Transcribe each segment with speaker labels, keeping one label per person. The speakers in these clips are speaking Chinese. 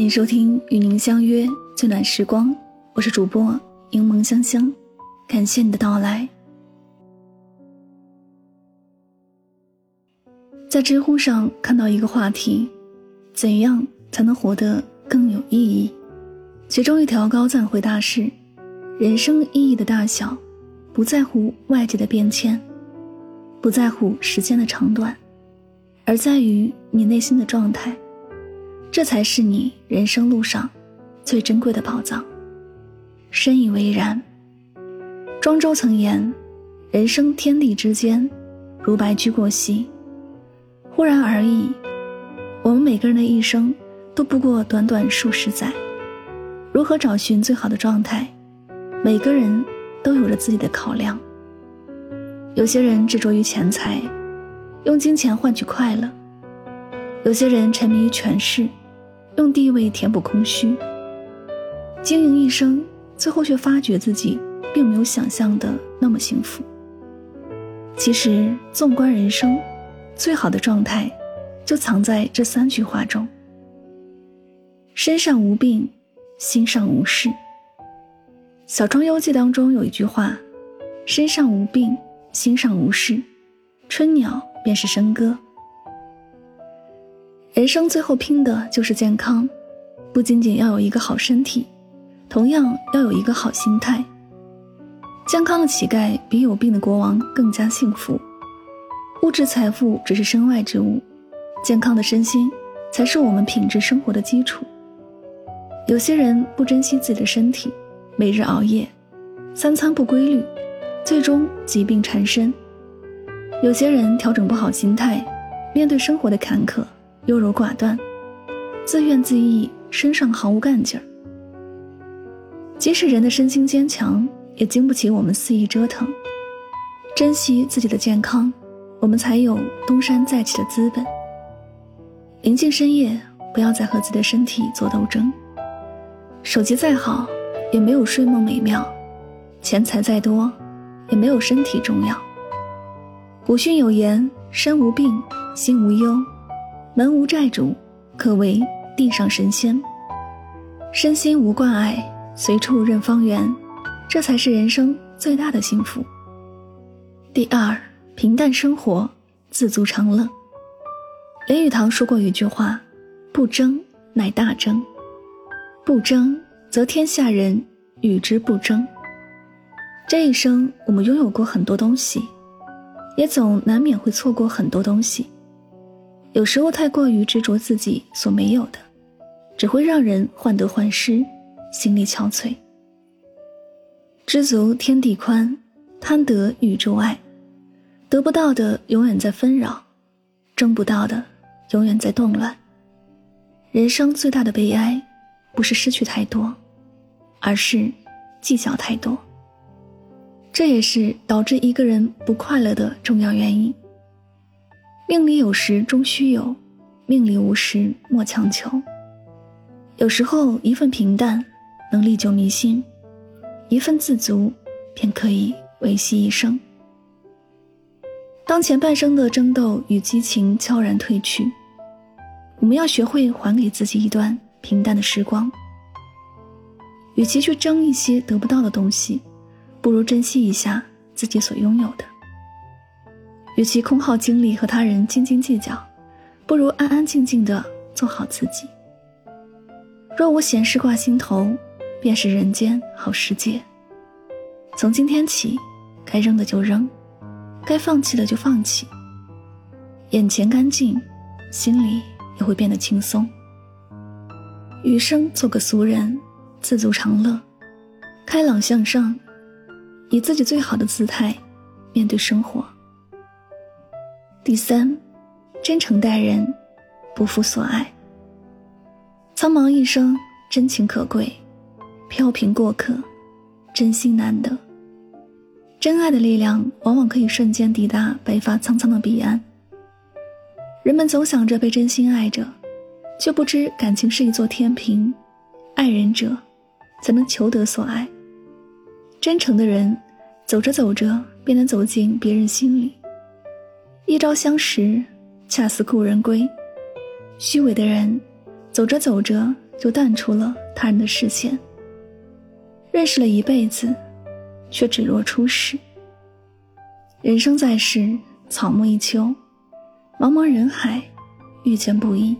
Speaker 1: 欢迎收听与您相约最暖时光，我是主播柠檬香香，感谢你的到来。在知乎上看到一个话题：怎样才能活得更有意义？其中一条高赞回答是：人生意义的大小，不在乎外界的变迁，不在乎时间的长短，而在于你内心的状态。这才是你人生路上最珍贵的宝藏。深以为然。庄周曾言：“人生天地之间，如白驹过隙，忽然而已。”我们每个人的一生都不过短短数十载。如何找寻最好的状态？每个人都有着自己的考量。有些人执着于钱财，用金钱换取快乐；有些人沉迷于权势。用地位填补空虚，经营一生，最后却发觉自己并没有想象的那么幸福。其实，纵观人生，最好的状态就藏在这三句话中：身上无病，心上无事。《小庄游记》当中有一句话：“身上无病，心上无事，春鸟便是笙歌。”人生最后拼的就是健康，不仅仅要有一个好身体，同样要有一个好心态。健康的乞丐比有病的国王更加幸福。物质财富只是身外之物，健康的身心才是我们品质生活的基础。有些人不珍惜自己的身体，每日熬夜，三餐不规律，最终疾病缠身；有些人调整不好心态，面对生活的坎坷。优柔寡断，自怨自艾，身上毫无干劲儿。即使人的身心坚强，也经不起我们肆意折腾。珍惜自己的健康，我们才有东山再起的资本。临近深夜，不要再和自己的身体做斗争。手机再好，也没有睡梦美妙；钱财再多，也没有身体重要。古训有言：“身无病，心无忧。”门无债主，可为地上神仙。身心无挂碍，随处任方圆，这才是人生最大的幸福。第二，平淡生活，自足常乐。林语堂说过一句话：“不争，乃大争；不争，则天下人与之不争。”这一生，我们拥有过很多东西，也总难免会错过很多东西。有时候太过于执着自己所没有的，只会让人患得患失，心力憔悴。知足天地宽，贪得宇宙爱。得不到的永远在纷扰，争不到的永远在动乱。人生最大的悲哀，不是失去太多，而是计较太多。这也是导致一个人不快乐的重要原因。命里有时终须有，命里无时莫强求。有时候一份平淡能历久弥新，一份自足便可以维系一生。当前半生的争斗与激情悄然褪去，我们要学会还给自己一段平淡的时光。与其去争一些得不到的东西，不如珍惜一下自己所拥有的。与其空耗精力和他人斤斤计较，不如安安静静的做好自己。若无闲事挂心头，便是人间好世界。从今天起，该扔的就扔，该放弃的就放弃。眼前干净，心里也会变得轻松。余生做个俗人，自足常乐，开朗向上，以自己最好的姿态面对生活。第三，真诚待人，不负所爱。苍茫一生，真情可贵；飘萍过客，真心难得。真爱的力量，往往可以瞬间抵达白发苍苍的彼岸。人们总想着被真心爱着，却不知感情是一座天平，爱人者，才能求得所爱。真诚的人，走着走着，便能走进别人心里。一朝相识，恰似故人归。虚伪的人，走着走着
Speaker 2: 就淡出了他人的视线。认识了一辈子，却只若初识。人生在世，草木一秋，茫茫人海，遇见不易。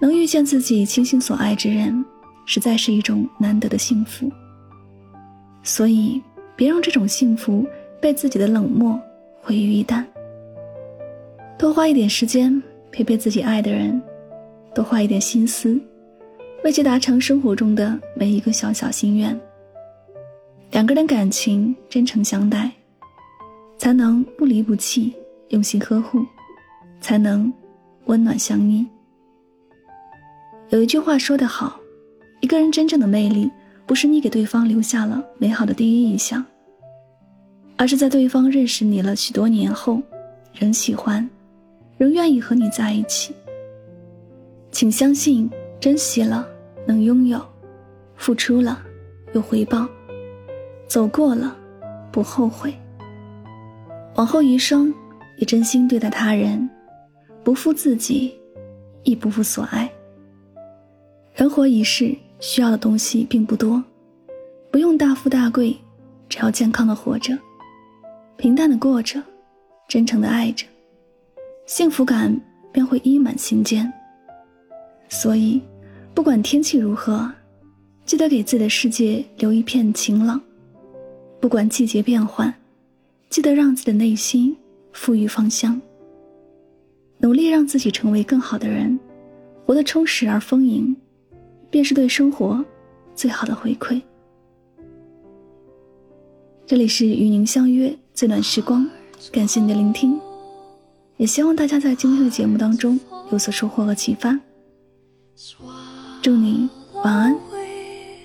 Speaker 2: 能遇见自己倾心所爱之人，实在是一种难得的幸福。所以，别让这种幸福被自己的冷漠毁于一旦。多花一点时间陪陪自己爱的人，多花一点心思，为其达成生活中的每一个小小心愿。两个人感情真诚相待，才能不离不弃，用心呵护，才能温暖相依。有一句话说得好，一个人真正的魅力，不是你给对方留下了美好的第一印象，而是在对方认识你了许多年后，仍喜欢，仍愿意和你在一起。请相信，珍惜了能拥有，付出了有回报，走过了不后悔。往后余生，也真心对待他人，不负自己，亦不负所爱。人活一世，需要的东西并不多，不用大富大贵，只要健康的活着，平淡的过着，真诚的爱着，幸福感便会溢满心间。所以，不管天气如何，记得给自己的世界留一片晴朗；不管季节变换，记得让自己的内心馥郁芳香。努力让自己成为更好的人，活得充实而丰盈。便是对生活最好的回馈。这里是与您相约最暖时光，感谢您的聆听，也希望大家在今天的节目当中有所收获和启发。祝你晚安，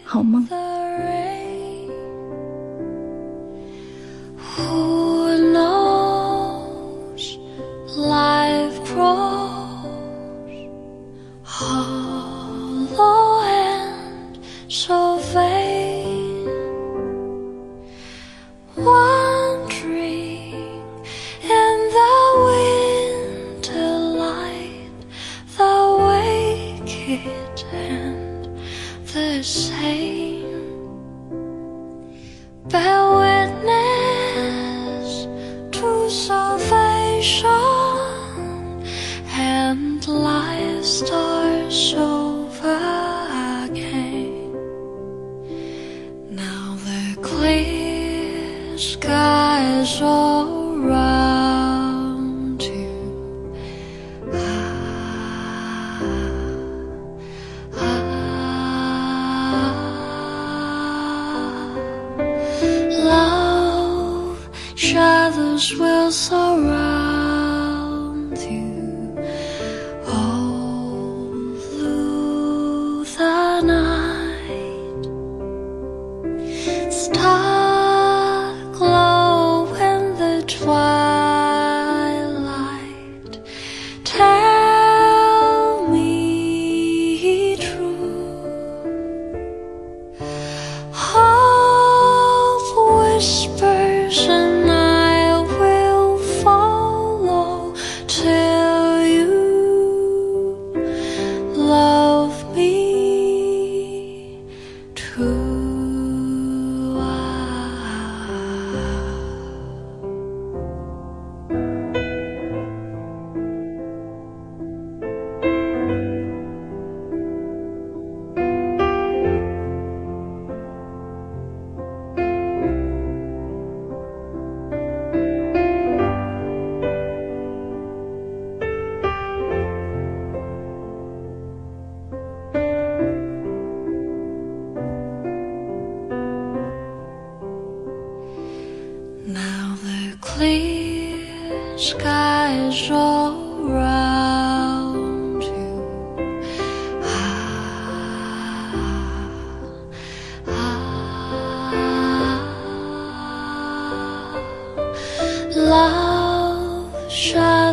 Speaker 2: 好梦。and the same. Bear witness to salvation and life starts over again. Now the clear skies over. was alright.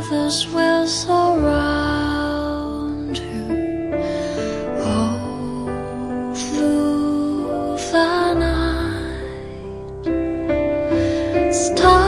Speaker 2: Shadows will surround you. Oh, through the night. Stars